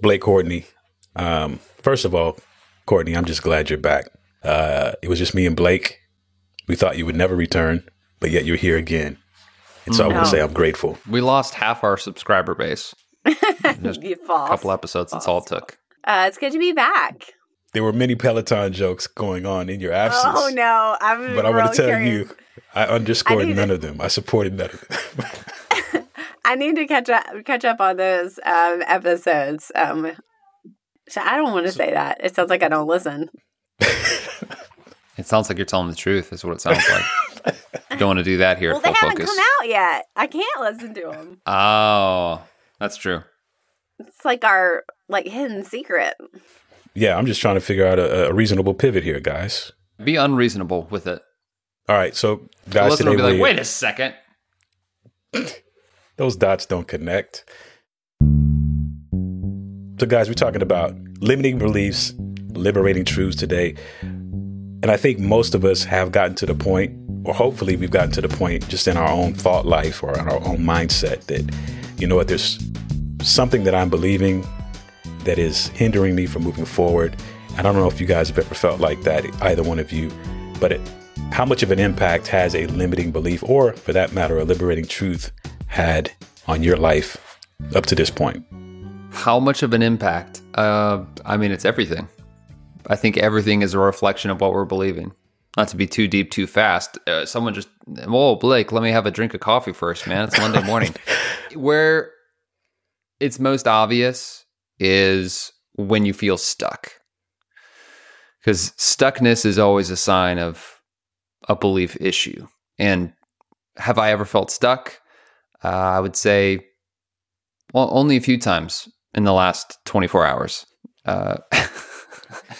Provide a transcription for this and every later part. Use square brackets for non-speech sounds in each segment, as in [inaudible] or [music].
Blake Courtney. Um, first of all, Courtney, I'm just glad you're back. Uh, it was just me and Blake. We thought you would never return, but yet you're here again. And so I want to say I'm grateful. We lost half our subscriber base. [laughs] Just You a false. couple episodes. That's all it took. Uh, it's good to be back. There were many Peloton jokes going on in your absence. Oh no, I'm. But I want real to tell curious. you, I underscored I none to- of them. I supported none of them. [laughs] I need to catch up catch up on those um, episodes. Um, so I don't want to say that. It sounds like I don't listen. [laughs] It sounds like you're telling the truth. Is what it sounds like. [laughs] Don't want to do that here Well, at they haven't Focus. come out yet. I can't listen to them. Oh, that's true. It's like our like hidden secret. yeah, I'm just trying to figure out a, a reasonable pivot here, guys. Be unreasonable with it. All right, so The guys, listener today will be like, we- wait a second. Those dots don't connect. So, guys, we're talking about limiting beliefs, liberating truths today. And I think most of us have gotten to the point, or hopefully we've gotten to the point just in our own thought life or in our own mindset that, you know what, there's something that I'm believing that is hindering me from moving forward. And I don't know if you guys have ever felt like that, either one of you, but it, how much of an impact has a limiting belief, or for that matter, a liberating truth, had on your life up to this point? How much of an impact? Uh, I mean, it's everything. I think everything is a reflection of what we're believing. Not to be too deep too fast. Uh, someone just, whoa, Blake, let me have a drink of coffee first, man. It's Monday morning. [laughs] Where it's most obvious is when you feel stuck. Because stuckness is always a sign of a belief issue. And have I ever felt stuck? Uh, I would say, well, only a few times in the last 24 hours. Uh, [laughs]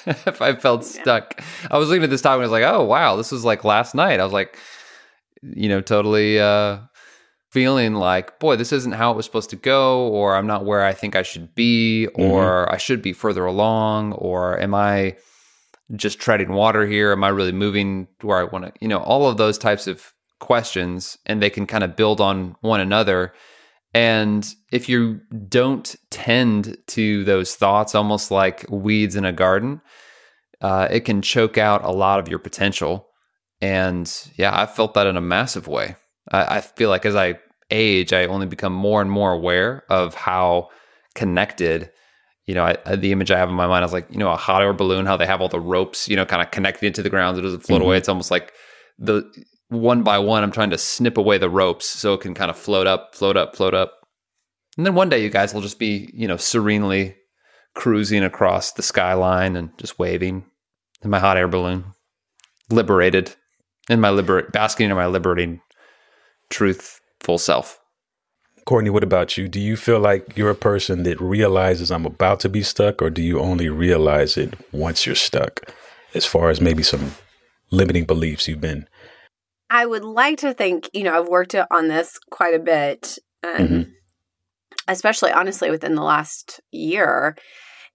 if I felt stuck, I was looking at this time and I was like, oh, wow, this was like last night. I was like, you know, totally uh, feeling like, boy, this isn't how it was supposed to go, or I'm not where I think I should be, or I should be further along, or am I just treading water here? Am I really moving where I want to? You know, all of those types of questions, and they can kind of build on one another. And if you don't tend to those thoughts, almost like weeds in a garden, uh, it can choke out a lot of your potential. And yeah, I felt that in a massive way. I, I feel like as I age, I only become more and more aware of how connected. You know, I, the image I have in my mind is like, you know, a hot air balloon, how they have all the ropes, you know, kind of connected to the ground so it doesn't float Mhm. away. It's almost like the one by one, I'm trying to snip away the ropes so it can kind of float up, float up, float up. And then one day you guys will just be, you know, serenely cruising across the skyline and just waving in my hot air balloon, liberated in my liberate, basking in my liberating, truthful self. Courtney, what about you? Do you feel like you're a person that realizes I'm about to be stuck, or do you only realize it once you're stuck? As far as maybe some limiting beliefs you've been. I would like to think, you know, I've worked on this quite a bit, um, Mhm. especially honestly within the last year.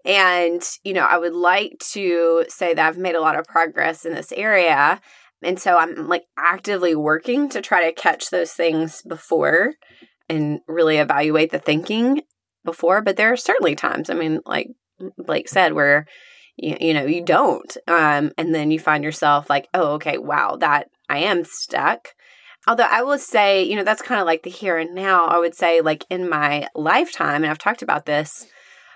And, you know, I would like to say that I've made a lot of progress in this area. And so I'm like actively working to try to catch those things before and really evaluate the thinking before. But there are certainly times, I mean, like Blake said, where you, you know you don't um and then you find yourself like oh okay wow that i am stuck although i will say you know that's kind of like the here and now i would say like in my lifetime and i've talked about this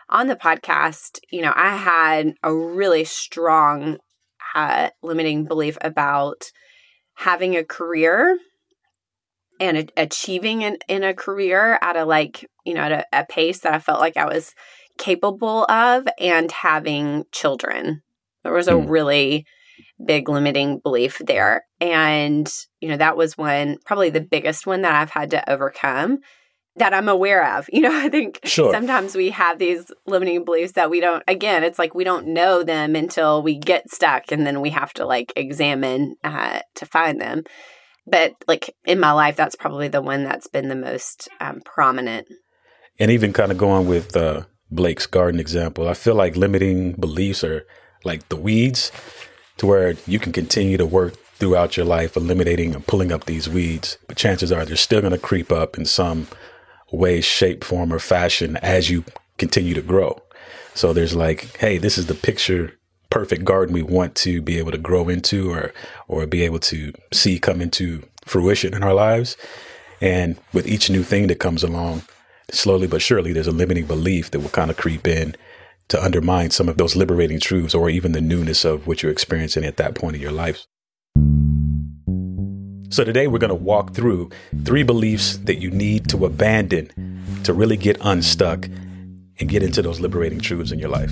on the podcast you know i had a really strong uh, limiting belief about having a career and a- achieving in, in a career at a like you know at a, a pace that i felt like i was capable of and having children. There was a Hmm. really big limiting belief there. And, you know, that was one, probably the biggest one that I've had to overcome that I'm aware of. [laughs] You know, I think Sure. sometimes we have these limiting beliefs that we don't, again, it's like we don't know them until we get stuck and then we have to like examine uh, to find them. But like in my life, that's probably the one that's been the most um, prominent. And even kind of going with uh, Blake's garden example, I feel like limiting beliefs are like the weeds to where you can continue to work throughout your life, eliminating and pulling up these weeds. But chances are they're still going to creep up in some way, shape, form, or fashion as you continue to grow. So there's like, hey, this is the picture perfect garden we want to be able to grow into or or be able to see come into fruition in our lives. And with each new thing that comes along, slowly but surely there's a limiting belief that will kind of creep in to undermine some of those liberating truths or even the newness of what you're experiencing at that point in your life. So today we're going to walk through three beliefs that you need to abandon to really get unstuck and get into those liberating truths in your life.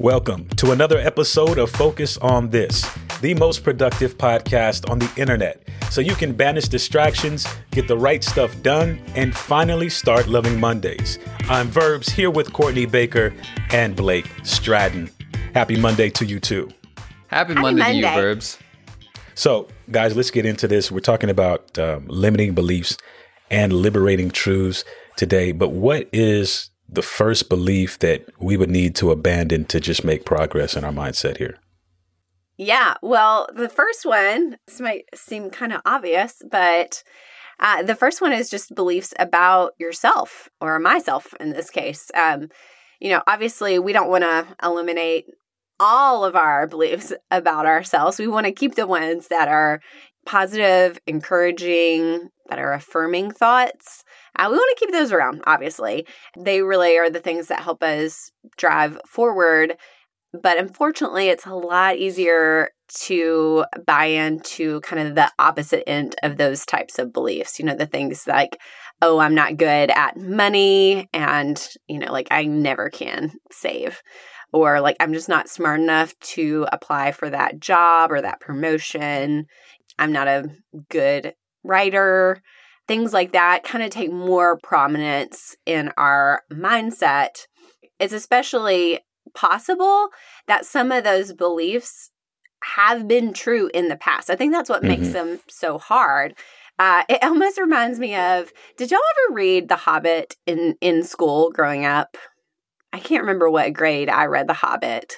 Welcome to another episode of Focus on This, the most productive podcast on the internet, so you can banish distractions, get the right stuff done, and finally start loving Mondays. I'm Verbs here with Courtney Baker and Blake Stratton. Happy Monday to you too. Happy, Monday, to you, Verbs. So, guys, let's get into this. We're talking about um, limiting beliefs and liberating truths today. But what is the first belief that we would need to abandon to just make progress in our mindset here? Yeah, well, the first one, this might seem kind of obvious, but uh, the first one is just beliefs about yourself or myself in this case. Um, you know, obviously, we don't want to eliminate all of our beliefs about ourselves. We want to keep the ones that are positive, encouraging, that are affirming thoughts. Uh, we want to keep those around, obviously. They really are the things that help us drive forward. But unfortunately, it's a lot easier to buy into kind of the opposite end of those types of beliefs. You know, the things like, oh, I'm not good at money, and, you know, like I never can save. Or like, I'm just not smart enough to apply for that job or that promotion. I'm not a good writer things like that kind of take more prominence in our mindset. It's especially possible that some of those beliefs have been true in the past. I think that's what mm-hmm. makes them so hard. Uh, it almost reminds me of did y'all ever read The Hobbit in, in school growing up? I can't remember what grade I read The Hobbit.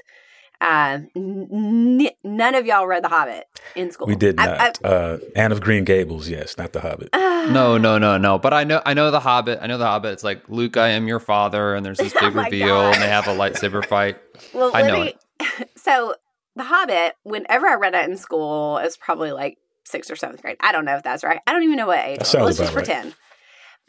Uh, n- none of y'all read The Hobbit in school. We did not. I, I, uh, Anne of Green Gables, yes, not The Hobbit. Uh, no, no, no, no. But I know, I know The Hobbit. I know The Hobbit. It's like Luke, I am your father, and there's this [laughs] big oh reveal, God. and they have a lightsaber fight. Well, I know it. [laughs] So The Hobbit. Whenever I read it in school, it's probably like sixth or seventh grade. I don't know if that's right. I don't even know what age. Let's just right. pretend.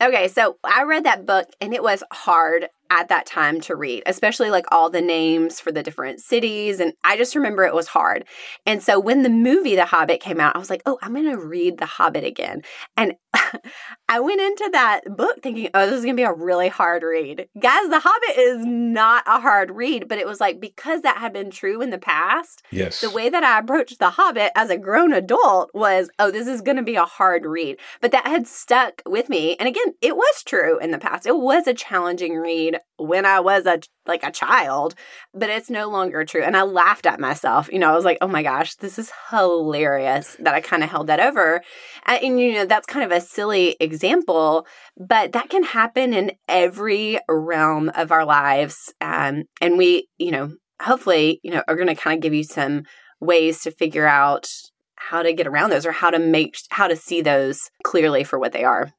Okay, so I read that book and it was hard at that time to read, especially like all the names for the different cities. And I just remember it was hard. And so when the movie The Hobbit came out, I was like, oh, I'm going to read The Hobbit again. And [laughs] I went into that book thinking, oh, this is going to be a really hard read. Guys, The Hobbit is not a hard read, but it was like because that had been true in the past. Yes. The way that I approached The Hobbit as a grown adult was, oh, this is going to be a hard read. But that had stuck with me. And again, it was true in the past. It was a challenging read when I was a like a child, but it's no longer true. And I laughed at myself. You know, I was like, "Oh my gosh, this is hilarious that I kind of held that over." And, and, you know, that's kind of a silly example, but that can happen in every realm of our lives. Um, and we, you know, hopefully, you know, are going to kind of give you some ways to figure out how to get around those or how to make how to see those clearly for what they are.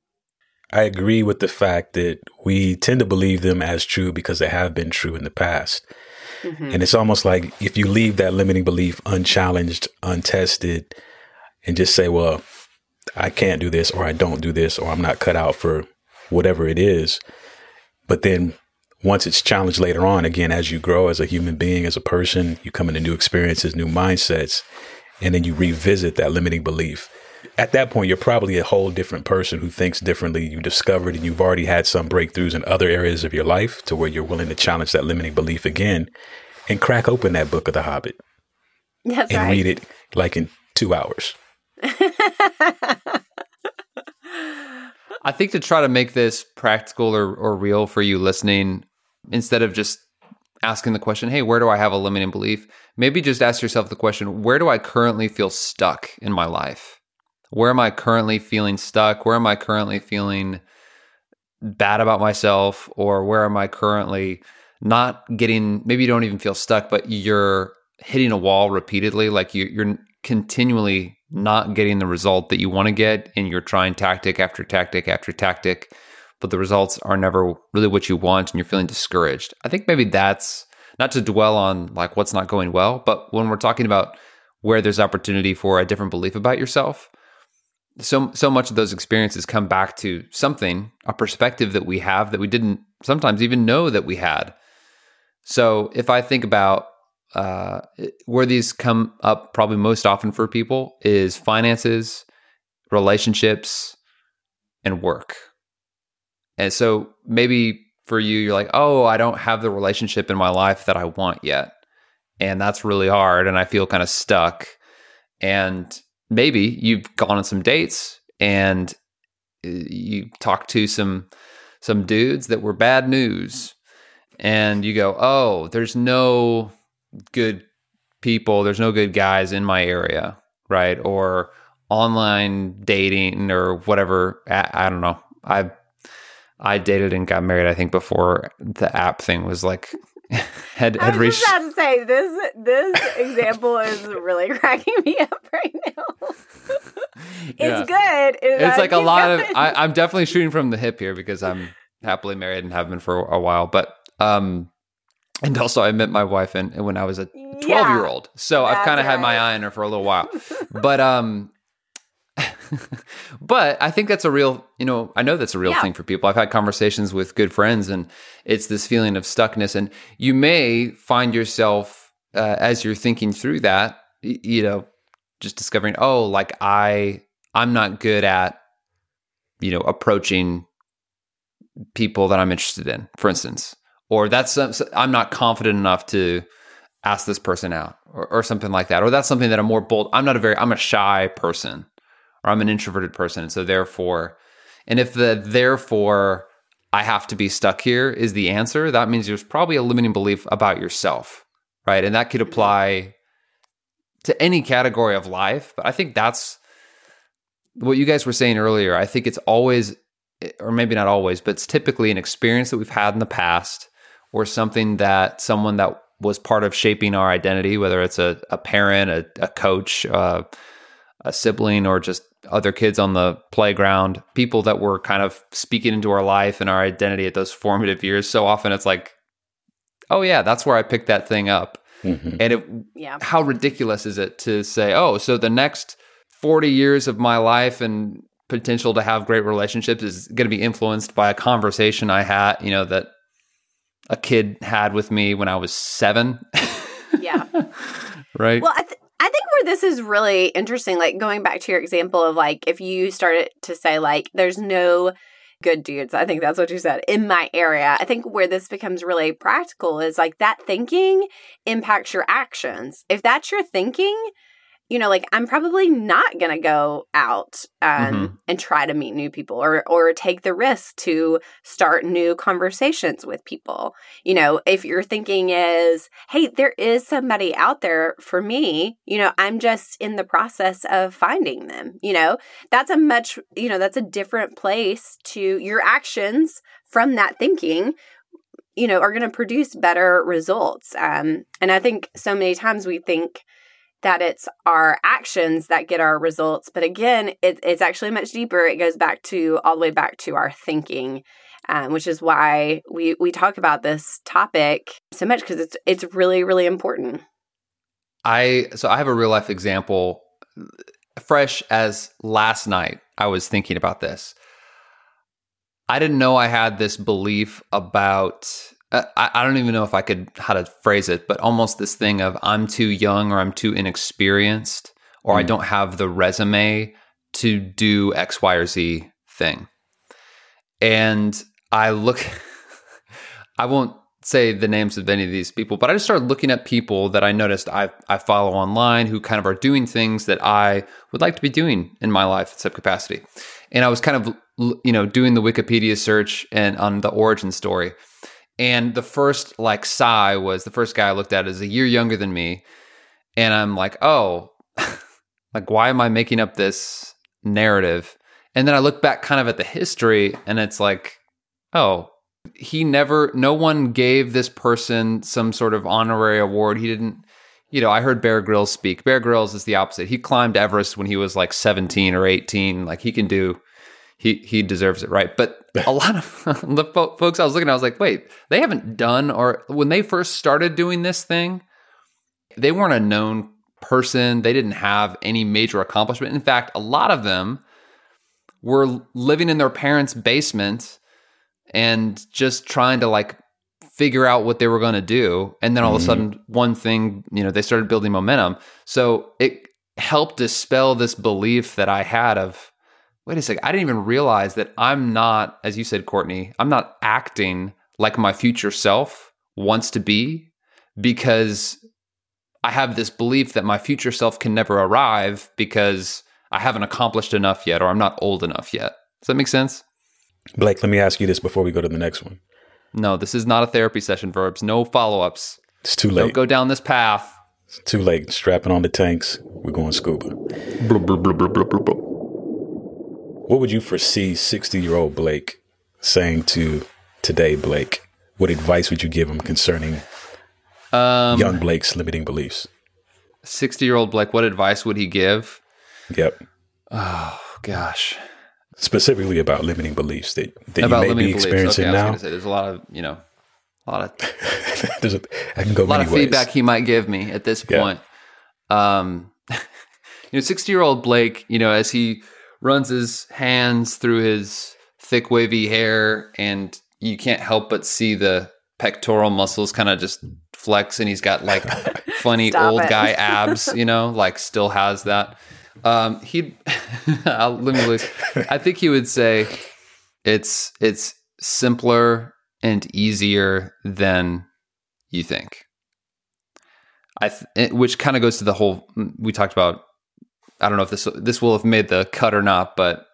I agree with the fact that we tend to believe them as true because they have been true in the past. Mm-hmm. And it's almost like if you leave that limiting belief unchallenged, untested, and just say, well, I can't do this, or I don't do this, or I'm not cut out for whatever it is. But then once it's challenged later on, again, as you grow as a human being, as a person, you come into new experiences, new mindsets, and then you revisit that limiting belief at that point, you're probably a whole different person who thinks differently. You discovered and you've already had some breakthroughs in other areas of your life to where you're willing to challenge that limiting belief again and crack open that book of The Hobbit. That's and right. read it like in two hours. I think to try to make this practical or, or real for you listening, instead of just asking the question, hey, where do I have a limiting belief? Maybe just ask yourself the question, where do I currently feel stuck in my life? Where am I currently feeling stuck? Where am I currently feeling bad about myself? Or where am I currently not getting, maybe you don't even feel stuck, but you're hitting a wall repeatedly, like you, you're continually not getting the result that you want to get, and you're trying tactic after tactic after tactic, but the results are never really what you want, and you're feeling discouraged. I think maybe that's not to dwell on like what's not going well, but when we're talking about where there's opportunity for a different belief about yourself, so so much of those experiences come back to something, a perspective that we have that we didn't sometimes even know that we had. So if I think about uh, where these come up probably most often for people is finances, relationships, and work. And so maybe for you, you're like, oh, I don't have the relationship in my life that I want yet. And that's really hard. And I feel kind of stuck. And maybe you've gone on some dates and uh, you talked to some some dudes that were bad news and you go oh there's no good people, there's no good guys in my area, right? Or online dating or whatever. I, I don't know. I I dated and got married. I think before the app thing was like [laughs] had had I was reached. just about to say this. This example is really [laughs] cracking me up right now. [laughs] it's Yeah. good. It- It's uh, like a lot of. going. I, I'm definitely shooting from the hip here because I'm happily married and have been for a while. But um, and also I met my wife and when I was a 12 Yeah. year old. So I've kind of had my eye on her for a little while. but um [laughs] but I think that's a real, you know, I know that's a real Yeah. thing for people. I've had conversations with good friends and it's this feeling of stuckness and you may find yourself uh, as you're thinking through that, you know, just discovering, oh, like I I'm not good at you know, approaching people that I'm interested in, for instance, or that's some, I'm not confident enough to ask this person out, or, or something like that, or that's something that I'm more bold. I'm not a very, I'm a shy person, or I'm an introverted person, and so therefore, and if the therefore I have to be stuck here is the answer, that means there's probably a limiting belief about yourself, right? And that could apply to any category of life, but I think that's what you guys were saying earlier. I think it's always or maybe not always, but it's typically an experience that we've had in the past or something that someone that was part of shaping our identity, whether it's a, a parent, a, a coach, uh, a sibling, or just other kids on the playground, people that were kind of speaking into our life and our identity at those [laughs] formative years. So often it's like, oh, yeah, that's where I picked that thing up. Mhm. And it, yeah. how ridiculous is it to say, oh, so the next 40 years of my life and potential to have great relationships is going to be influenced by a conversation I had, you know, that a kid had with me when I was seven. Yeah. [laughs] right. Well, I, th- I think where this is really interesting, like going back to your example of like if you started to say like there's no good dudes, I think that's what you said in my area. I think where this becomes really practical is like that thinking impacts your actions. If that's your thinking, you know, like I'm probably not gonna go out um, Mhm. and try to meet new people or or take the risk to start new conversations with people. You know, if your thinking is, hey, there is somebody out there for me, you know, I'm just in the process of finding them, you know, that's a much, you know, that's a different place to your actions from that thinking you know are going to produce better results um, and i think so many times we think that it's our actions that get our results but again it, it's actually much deeper it goes back to all the way back to our thinking um, which is why we we talk about this topic so much because it's it's really really important I so I have a real life example fresh as last night I was thinking about this. I didn't know I had this belief about I, I don't even know if I could how to phrase it, but almost this thing of I'm too young or I'm too inexperienced or I Mm. don't have the resume to do X, Y, or Z thing. And I look [laughs] I won't say the names of any of these people, but I just started looking at people that I noticed I I follow online who kind of are doing things that I would like to be doing in my life in some capacity. And I was kind of you know doing the Wikipedia search and on the origin story. And the first like sigh was the first guy I looked at is a year younger than me. And I'm like, oh, [laughs] like why am I making up this narrative? And then I look back kind of at the history and it's like, oh, he never no one gave this person some sort of honorary award. He didn't you know, I heard Bear Grylls speak. Bear Grylls is the opposite. He climbed Everest when he was like 17 or 18. Like he can do he he deserves it, right? But a lot of [laughs] the folks I was looking at, I was like, wait, they haven't done or when they first started doing this thing, they weren't a known person. They didn't have any major accomplishment. In fact, a lot of them were living in their parents' basement and just trying to like figure out what they were going to do. And then all mm-hmm. of a mm-hmm. sudden, one thing, you know, they started building momentum. So it helped dispel this belief that I had of, wait a second, I didn't even realize that I'm not, as you said, Courtney, I'm not acting like my future self wants to be because I have this belief that my future self can never arrive because I haven't accomplished enough yet or I'm not old enough yet. Does that make sense? Blake, let me ask you this before we go to the next one. No, this is not a therapy session, Verbs. No follow ups. It's too late. Don't go down this path. It's too late. Strapping on the tanks. We're going scuba. What would you foresee 60 year old Blake saying to today, Blake? What advice would you give him concerning um, young Blake's limiting beliefs? 60 year old Blake, what advice would he give? Yep. Oh, gosh. Specifically about limiting beliefs that, that about you may be experiencing okay, now. Say, there's a lot of, you know, a lot of, [laughs] there's a, I can go a lot of ways. feedback he might give me at this point. Yeah. Um, [laughs] you know, 60 year old Blake, you know, as he runs his hands through his thick wavy hair and you can't help but see the pectoral muscles kind of just flex and he's got like [laughs] funny old it. guy [laughs] abs you know like still has that. Um he [laughs] let me lose i think he would say it's it's simpler and easier than you think. I th- which kind of goes to the whole we talked about I don't know if this this will have made the cut or not, but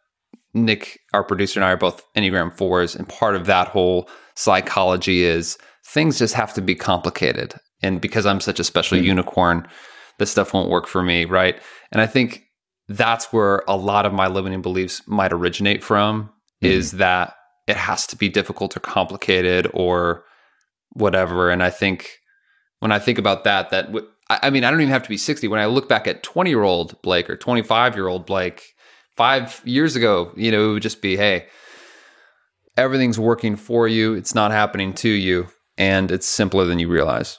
Nick, our producer, and I are both Enneagram fours, and part of that whole psychology is things just have to be complicated. And because I'm such a special mm-hmm. unicorn, this stuff won't work for me, right? And I think that's where a lot of my limiting beliefs might originate from mm-hmm. is that it has to be difficult or complicated or whatever. And I think when I think about that, that w- I mean, I don't even have to be 60. When I look back at 20 year old Blake or 25 year old Blake five years ago, you know, it would just be, hey, everything's working for you. It's not happening to you. And it's simpler than you realize.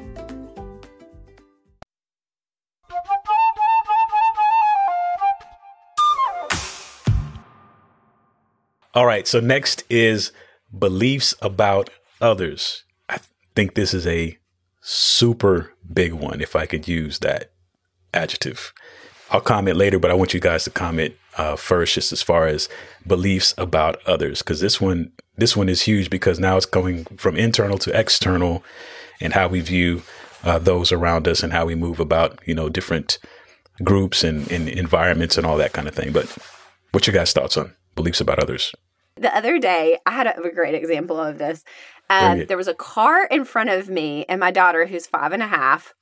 All right. So next is beliefs about others. I think this is a super big one, if I could use that adjective. I'll comment later, but I want you guys to comment uh, first, just as far as beliefs about others, because this one, this one is huge because now it's going from internal to external, and how we view uh, those around us and how we move about, you know, different groups and, and environments and all that kind of thing. But what's your guys' thoughts on beliefs about others? The other day, I had a, a great example of this. Um, there was a car in front of me and my daughter, who's five and a half,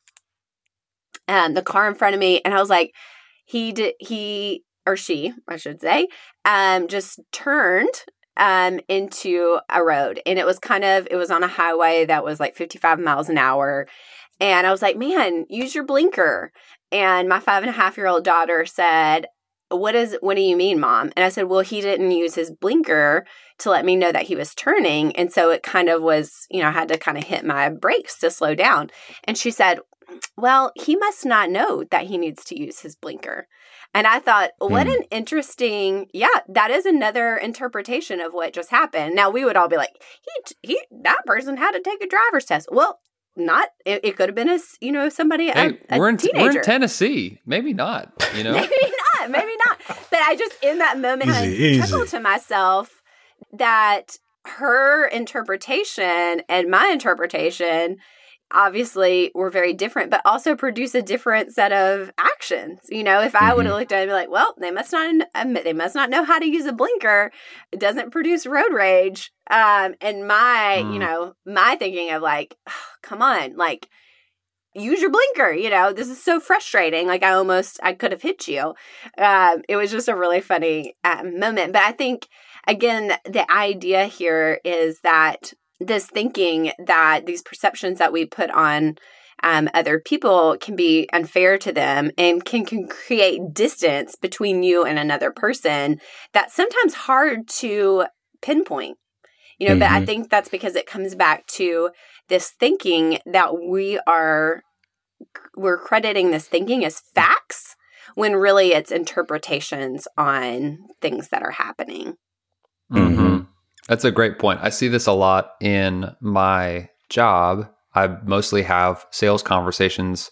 and the car in front of me, and I was like, he did he or she, I should say, um, just turned um, into a road. And it was kind of, it was on a highway that was like 55 miles an hour. And I was like, man, use your blinker. And my five and a half year old daughter said, what is what do you mean mom and i said well he didn't use his blinker to let me know that he was turning and so it kind of was you know i had to kind of hit my brakes to slow down and she said well he must not know that he needs to use his blinker and I thought, what mm. an interesting, yeah, that is another interpretation of what just happened. Now we would all be like, he, he, that person had to take a driver's test. Well, not. It, it could have been a, you know, somebody. Hey, a, a we're in teenager. we're in Tennessee. Maybe not. You know, [laughs] maybe [laughs] Maybe not. But I just in that moment easy, I chuckled to myself that her interpretation and my interpretation obviously were very different, but also produce a different set of actions. You know, if I mm-hmm. would have looked at it and be like, well, they must not they must not know how to use a blinker. It doesn't produce road rage. Um, and my, mm. you know, my thinking of like, oh, come on, like use your blinker you know this is so frustrating like i almost i could have hit you. Um, it was just a really funny uh, moment but i think again the idea here is that this thinking that these perceptions that we put on um, other people can be unfair to them and can, can create distance between you and another person that's sometimes hard to pinpoint you know mm-hmm. but i mm-hmm. think that's because it comes back to this thinking that we are we're crediting this thinking as facts when really it's interpretations on things that are happening mm-hmm. That's a great point. I see this a lot in my job. I mostly have sales conversations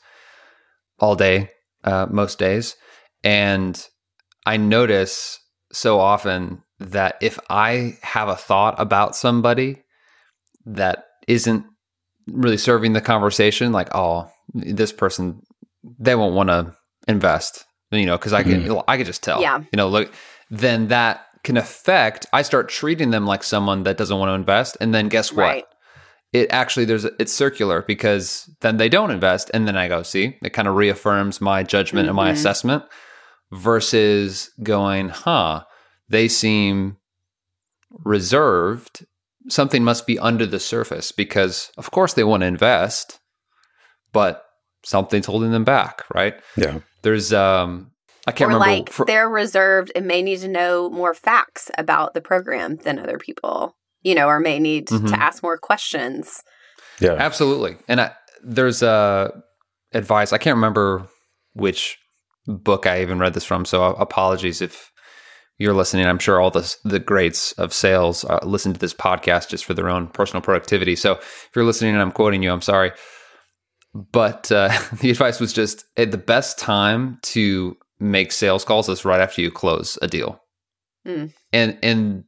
all day, uh, most days. And I notice so often that if I have a thought about somebody that isn't really serving the conversation, like, oh, this person, they won't want to invest, you know, because I can, mm-hmm. I can just tell, yeah. you know, look, then that can affect i start treating them like someone that doesn't want to invest and then guess what right. it actually there's it's circular because then they don't invest and then i go see it kind of reaffirms my judgment mm-hmm. and my mm-hmm. assessment versus going huh they seem reserved something must be under the surface because of course they want to invest but something's holding them back right yeah there's um I can't or remember. Like for, they're reserved and may need to know more facts about the program than other people, you know, or may need mm-hmm. to ask more questions. Yeah, absolutely. And I, there's uh, advice. I can't remember which book I even read this from. So apologies if you're listening. I'm sure all the the greats of sales uh, listen to this podcast just for their own personal productivity. So if you're listening and I'm quoting you, I'm sorry. But uh, [laughs] the advice was just eh, the best time to make sales calls is right after you close a deal. Mm. And and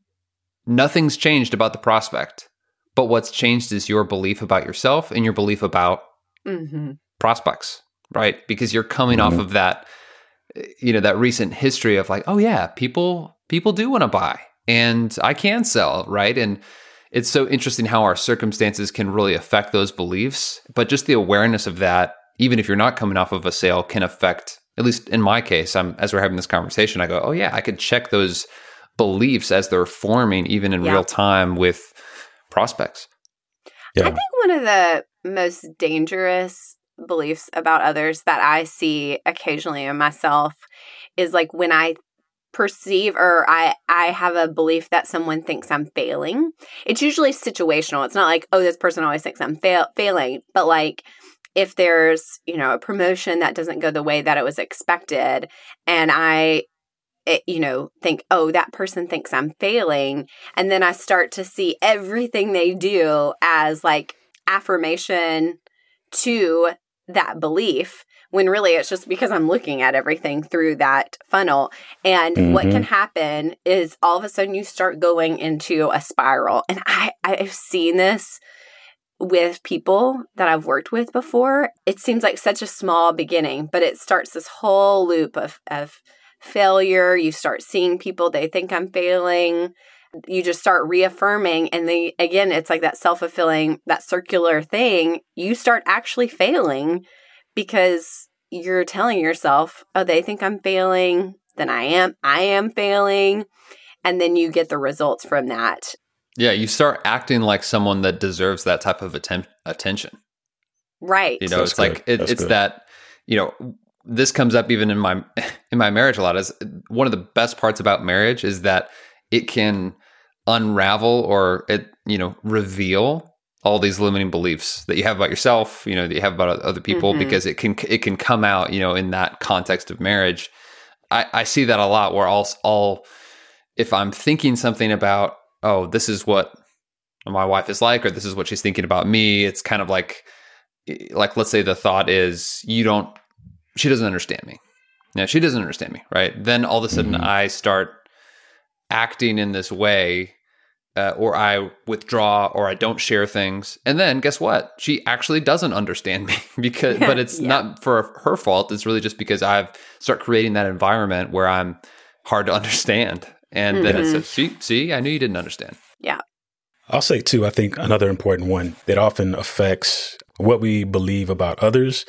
nothing's changed about the prospect. But what's changed is your belief about yourself and your belief about mm-hmm. prospects, right? Because you're coming mm-hmm. off of that you know that recent history of like, oh yeah, people people do want to buy and I can sell, right? And it's so interesting how our circumstances can really affect those beliefs, but just the awareness of that even if you're not coming off of a sale can affect at least in my case, I'm as we're having this conversation, I go, oh yeah, I could check those beliefs as they're forming even in yeah. real time with prospects. Yeah. I think one of the most dangerous beliefs about others that I see occasionally in myself is like when I perceive or I I have a belief that someone thinks I'm failing. It's usually situational. It's not like, oh, this person always thinks I'm fail- failing, but like if there's, you know, a promotion that doesn't go the way that it was expected and I it, you know, think, oh, that person thinks I'm failing. And then I start to see everything they do as like affirmation to that belief when really it's just because I'm looking at everything through that funnel. And mm-hmm. what can happen is all of a sudden you start going into a spiral. And I, I've seen this with people that I've worked with before, it seems like such a small beginning, but it starts this whole loop of, of failure. You start seeing people, they think I'm failing. You just start reaffirming. And they, again, it's like that self fulfilling, that circular thing. You start actually failing because you're telling yourself, oh, they think I'm failing. Then I am, I am failing. And then you get the results from that. Yeah, you start acting like someone that deserves that type of atten- attention. Right. You know, That's it's good. like it, it's good. that you know this comes up even in my [laughs] in my marriage a lot. Is one of the best parts about marriage is that it can unravel or it you know reveal all these limiting beliefs that you have about yourself, you know, that you have about other people, mm-hmm. because it can it can come out, you know, in that context of marriage. I, I see that a lot where I'll, I'll if I'm thinking something about oh, this is what my wife is like, or this is what she's thinking about me. It's kind of like, like let's say the thought is you don't, she doesn't understand me. Yeah, she doesn't understand me, right? Then all of a sudden mm-hmm. I start acting in this way, uh, or I withdraw, or I don't share things, and then guess what? She actually doesn't understand [laughs] me because, yeah, but [laughs] it's yeah. not for her fault. It's really just because I've start creating that environment where I'm hard to understand and mm-hmm. then it says, see, see, I knew you didn't understand. Yeah. I'll say too, I think another important one that often affects what we believe about others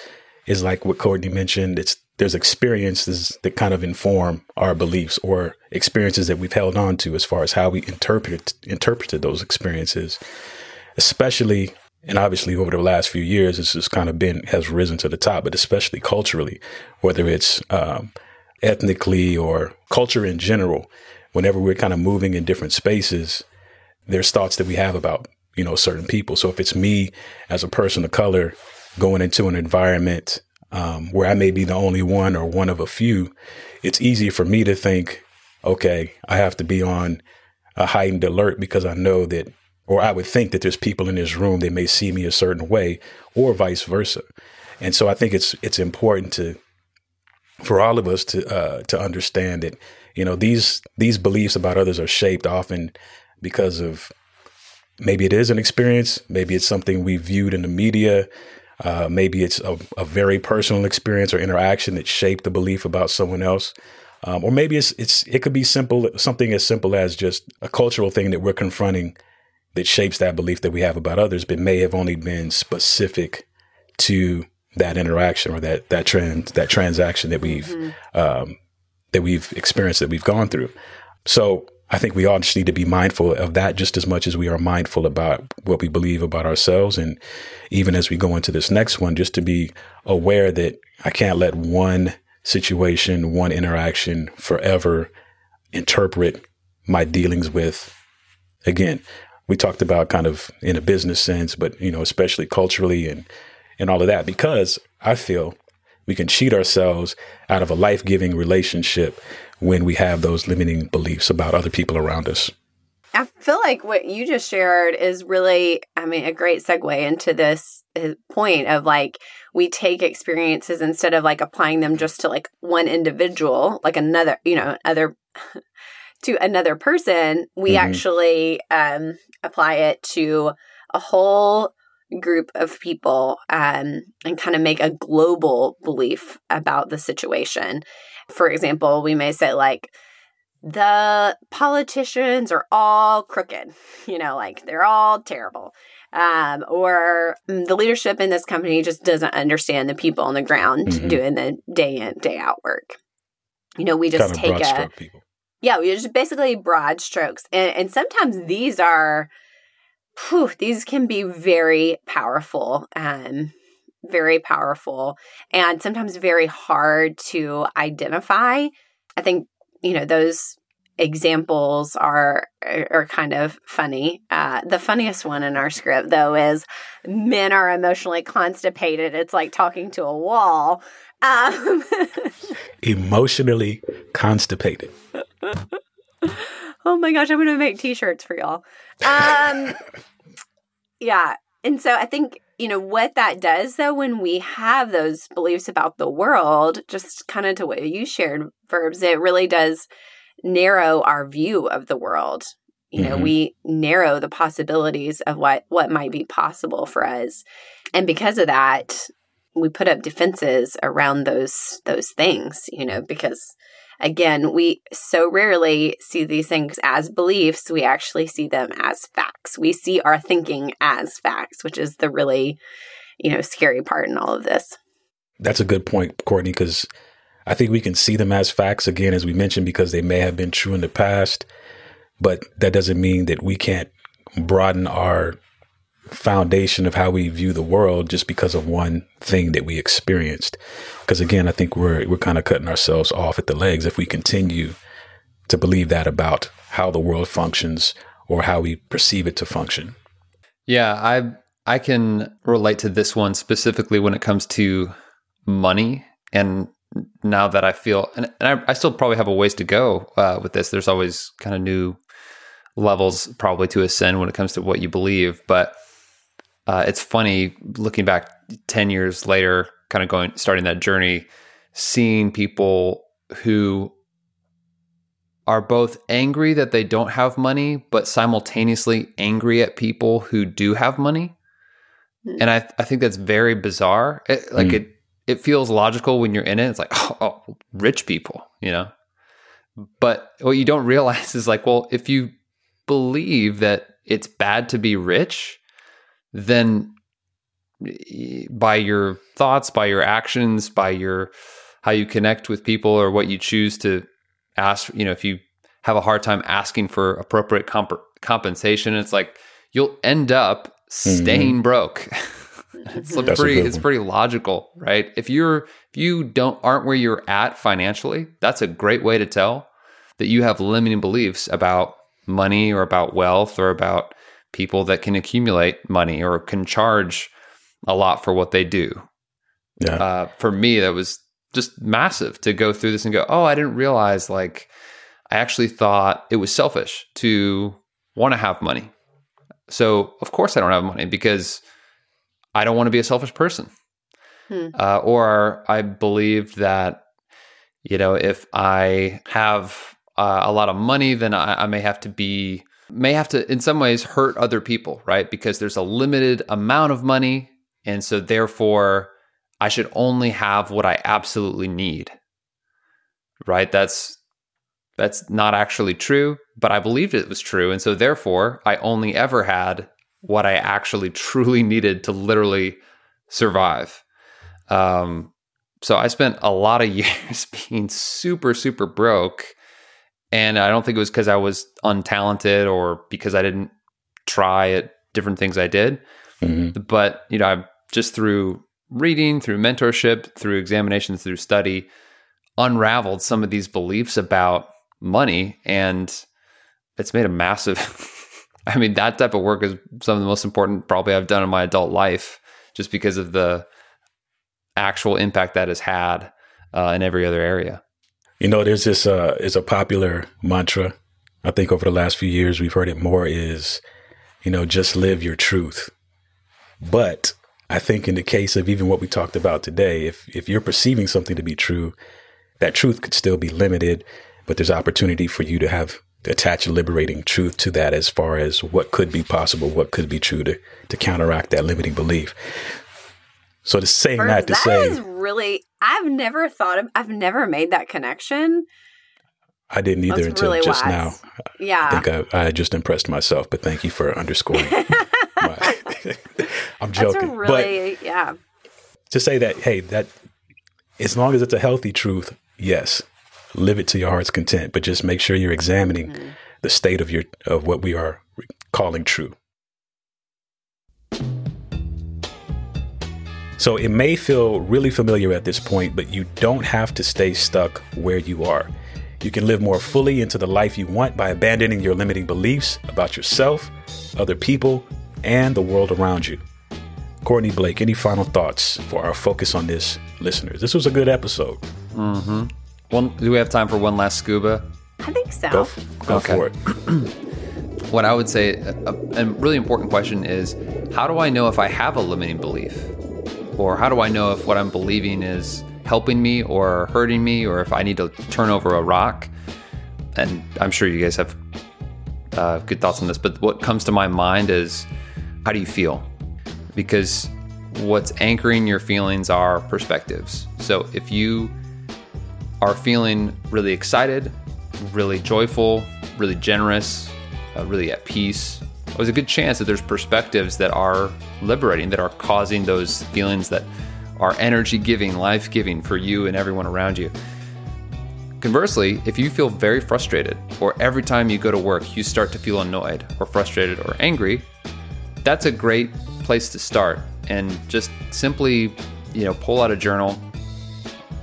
is like what Courtney mentioned. It's there's experiences that kind of inform our beliefs or experiences that we've held on to as far as how we interpret interpreted those experiences. Especially and obviously over the last few years this has kind of been has risen to the top, but especially culturally, whether it's um, ethnically or culture in general whenever we're kind of moving in different spaces, there's thoughts that we have about, you know, certain people. So if it's me as a person of color going into an environment um, where I may be the only one or one of a few, it's easy for me to think, okay, I have to be on a heightened alert because I know that, or I would think that there's people in this room that may see me a certain way, or vice versa. And so I think it's it's important to for all of us to uh, to understand that you know these these beliefs about others are shaped often because of maybe it is an experience maybe it's something we viewed in the media uh, maybe it's a, a, very personal experience or interaction that shaped the belief about someone else um, or maybe it's it's it could be simple something as simple as just a cultural thing that we're confronting that shapes that belief that we have about others but may have only been specific to that interaction or that that trans that transaction that we've mm-hmm. um, that we've experienced, that we've gone through. So I think we all just need to be mindful of that just as much as we are mindful about what we believe about ourselves. And even as we go into this next one, just to be aware that I can't let one situation, one interaction forever interpret my dealings with. Again, we talked about kind of in a business sense, but you know, especially culturally and and all of that, because I feel we can cheat ourselves out of a life giving relationship when we have those limiting beliefs about other people around us. I feel like what you just shared is really, I mean, a great segue into this uh, point of like, we take experiences instead of like applying them just to like one individual, like another, you know, other. [laughs] to another person, we mm-hmm. actually um, apply it to a whole group of people um, and kind of make a global belief about the situation. For example, we may say, like, the politicians are all crooked, [laughs] you know, like they're all terrible. Um, or mm, the leadership in this company just doesn't understand the people on the ground mm-hmm. doing the day in, day out work. You know, we just kind of take a. People. Yeah, we just basically broad strokes. And, and sometimes these are whew, these can be very powerful. Um, very powerful and sometimes very hard to identify. I think, you know, those examples are are kind of funny. Uh, the funniest one in our script, though, is men are emotionally constipated. It's like talking to a wall. Um, [laughs] emotionally constipated. [laughs] [laughs] oh my gosh, I'm going to make t-shirts for y'all. Um, [laughs] yeah. And so I think, you know, what that does though, when we have those beliefs about the world, just kind of to what you shared, verbs, it really does narrow our view of the world. You know, Mhm. we narrow the possibilities of what what might be possible for us. And because of that, we put up defenses around those those things, you know, because again, we so rarely see these things as beliefs, we actually see them as facts. We see our thinking as facts, which is the really, you know, scary part in all of this. That's a good point, Courtney, because I think we can see them as facts again, as we mentioned, because they may have been true in the past, but that doesn't mean that we can't broaden our foundation of how we view the world just because of one thing that we experienced. Because again, I think we're we're kind of cutting ourselves off at the legs if we continue to believe that about how the world functions or how we perceive it to function. Yeah, I I can relate to this one specifically when it comes to money. And now that I feel, and, and I, I still probably have a ways to go uh, with this. There's always kind of new levels probably to ascend when it comes to what you believe. But uh, it's funny looking back ten years later, kind of going starting that journey, seeing people who are both angry that they don't have money, but simultaneously angry at people who do have money. Hmm. And I, I think that's very bizarre. It, like Hmm. it, it feels logical when you're in it. It's like, oh, [laughs] oh, rich people, you know. But what you don't realize is like, well, if you believe that it's bad to be rich, then by your thoughts, by your actions, by your how you connect with people or what you choose to ask, you know, if you have a hard time asking for appropriate comp- compensation, it's like you'll end up staying broke. [laughs] it's pretty it's pretty logical, right? If you're if you don't aren't where you're at financially, that's a great way to tell that you have limiting beliefs about money or about wealth or about people that can accumulate money or can charge a lot for what they do. Yeah. Uh, for me, that was just massive to go through this and go, oh, I didn't realize like I actually thought it was selfish to want to have money. So of course I don't have money because I don't want to be a selfish person. Hmm. Uh, or I believed that, you know, if I have uh, a lot of money, then I, I may have to be, may have to, in some ways, hurt other people, right? Because there's a limited amount of money. And so therefore, I should only have what I absolutely need. Right? That's that's not actually true, but I believed it was true. And so therefore, I only ever had what I actually [laughs] truly needed to literally survive. Um, so I spent a lot of [laughs] years being super, super broke. And I don't think it was because I was untalented or because I didn't try at different things I did. Mhm. But, you know, I just through reading, through mentorship, through examinations, through study, unraveled some of these beliefs about money. And it's made a massive, [laughs] I mean, that type of work is some of the most important probably I've done in my adult life just because of the actual impact that has had uh, in every other area. You know, there's this uh is a popular mantra. I think over the last few years we've heard it more is, you know, just live your truth. But I think in the case of even what we talked about today, if if you're perceiving something to be true, that truth could still be limited, but there's opportunity for you to have attach a liberating truth to that as far as what could be possible, what could be true to to counteract that limiting belief. So to saying First, that to that say is really I've never thought of I've never made that connection. I didn't either That's until really just wise. now. Yeah. I think I, I just impressed myself, but thank you for underscoring. [laughs] my, [laughs] I'm joking, really yeah. to say that, hey, that as long as it's a healthy truth, yes, live it to your heart's content, but just make sure you're examining Mm-hmm. the state of your of what we are calling true. So it may feel really familiar at this point, but you don't have to stay stuck where you are. You can live more fully into the life you want by abandoning your limiting beliefs about yourself, other people, and the world around you. Courtney Blake, any final thoughts for our focus on this, listeners? This was a good episode. Hmm. One, do we have time for one last scuba? I think so. Go, go Okay. for it. [clears throat] What I would say, a, a really important question is how do I know if I have a limiting belief? Or how do I know if what I'm believing is helping me or hurting me or if I need to turn over a rock? And I'm sure you guys have uh, good thoughts on this, but what comes to my mind is how do you feel? Because what's anchoring your feelings are perspectives. So if you are feeling really excited, really joyful, really generous, uh, really at peace, there's a good chance that there's perspectives that are liberating, that are causing those feelings that are energy giving, life giving for you and everyone around you. Conversely, if you feel very frustrated, or every time you go to work you start to feel annoyed, or frustrated, or angry, that's a great place to start. And just simply, you know, pull out a journal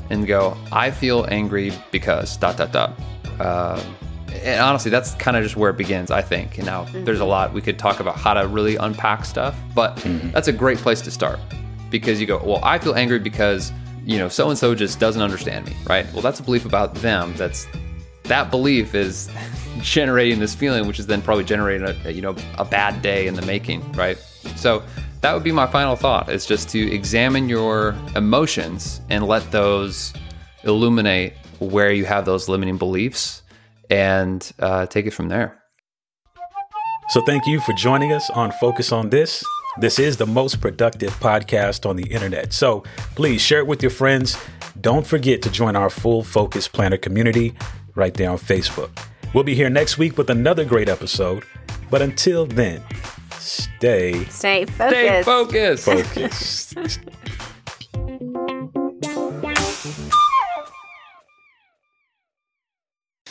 and go, I feel angry because dot dot dot. Uh, and honestly, that's kind of just where it begins, I think. And now mm-hmm. there's a lot we could talk about how to really unpack stuff, but mm-hmm. that's a great place to start because you go, well, I feel angry because you know, so and so just doesn't understand me, right? Well, that's a belief about them. That's that belief is [laughs] generating this feeling, which is then probably generating a, you know a bad day in the making, right? So that would be my final thought: is just to examine your emotions and let those illuminate where you have those limiting beliefs, and uh, take it from there. So, thank you for joining us on Focus on This. This is the most productive podcast on the internet. So please share it with your friends. Don't forget to join our full Focus Planner community right there on Facebook. We'll be here next week with another great episode. But until then, stay stay focused. Stay focused. Focused. [laughs]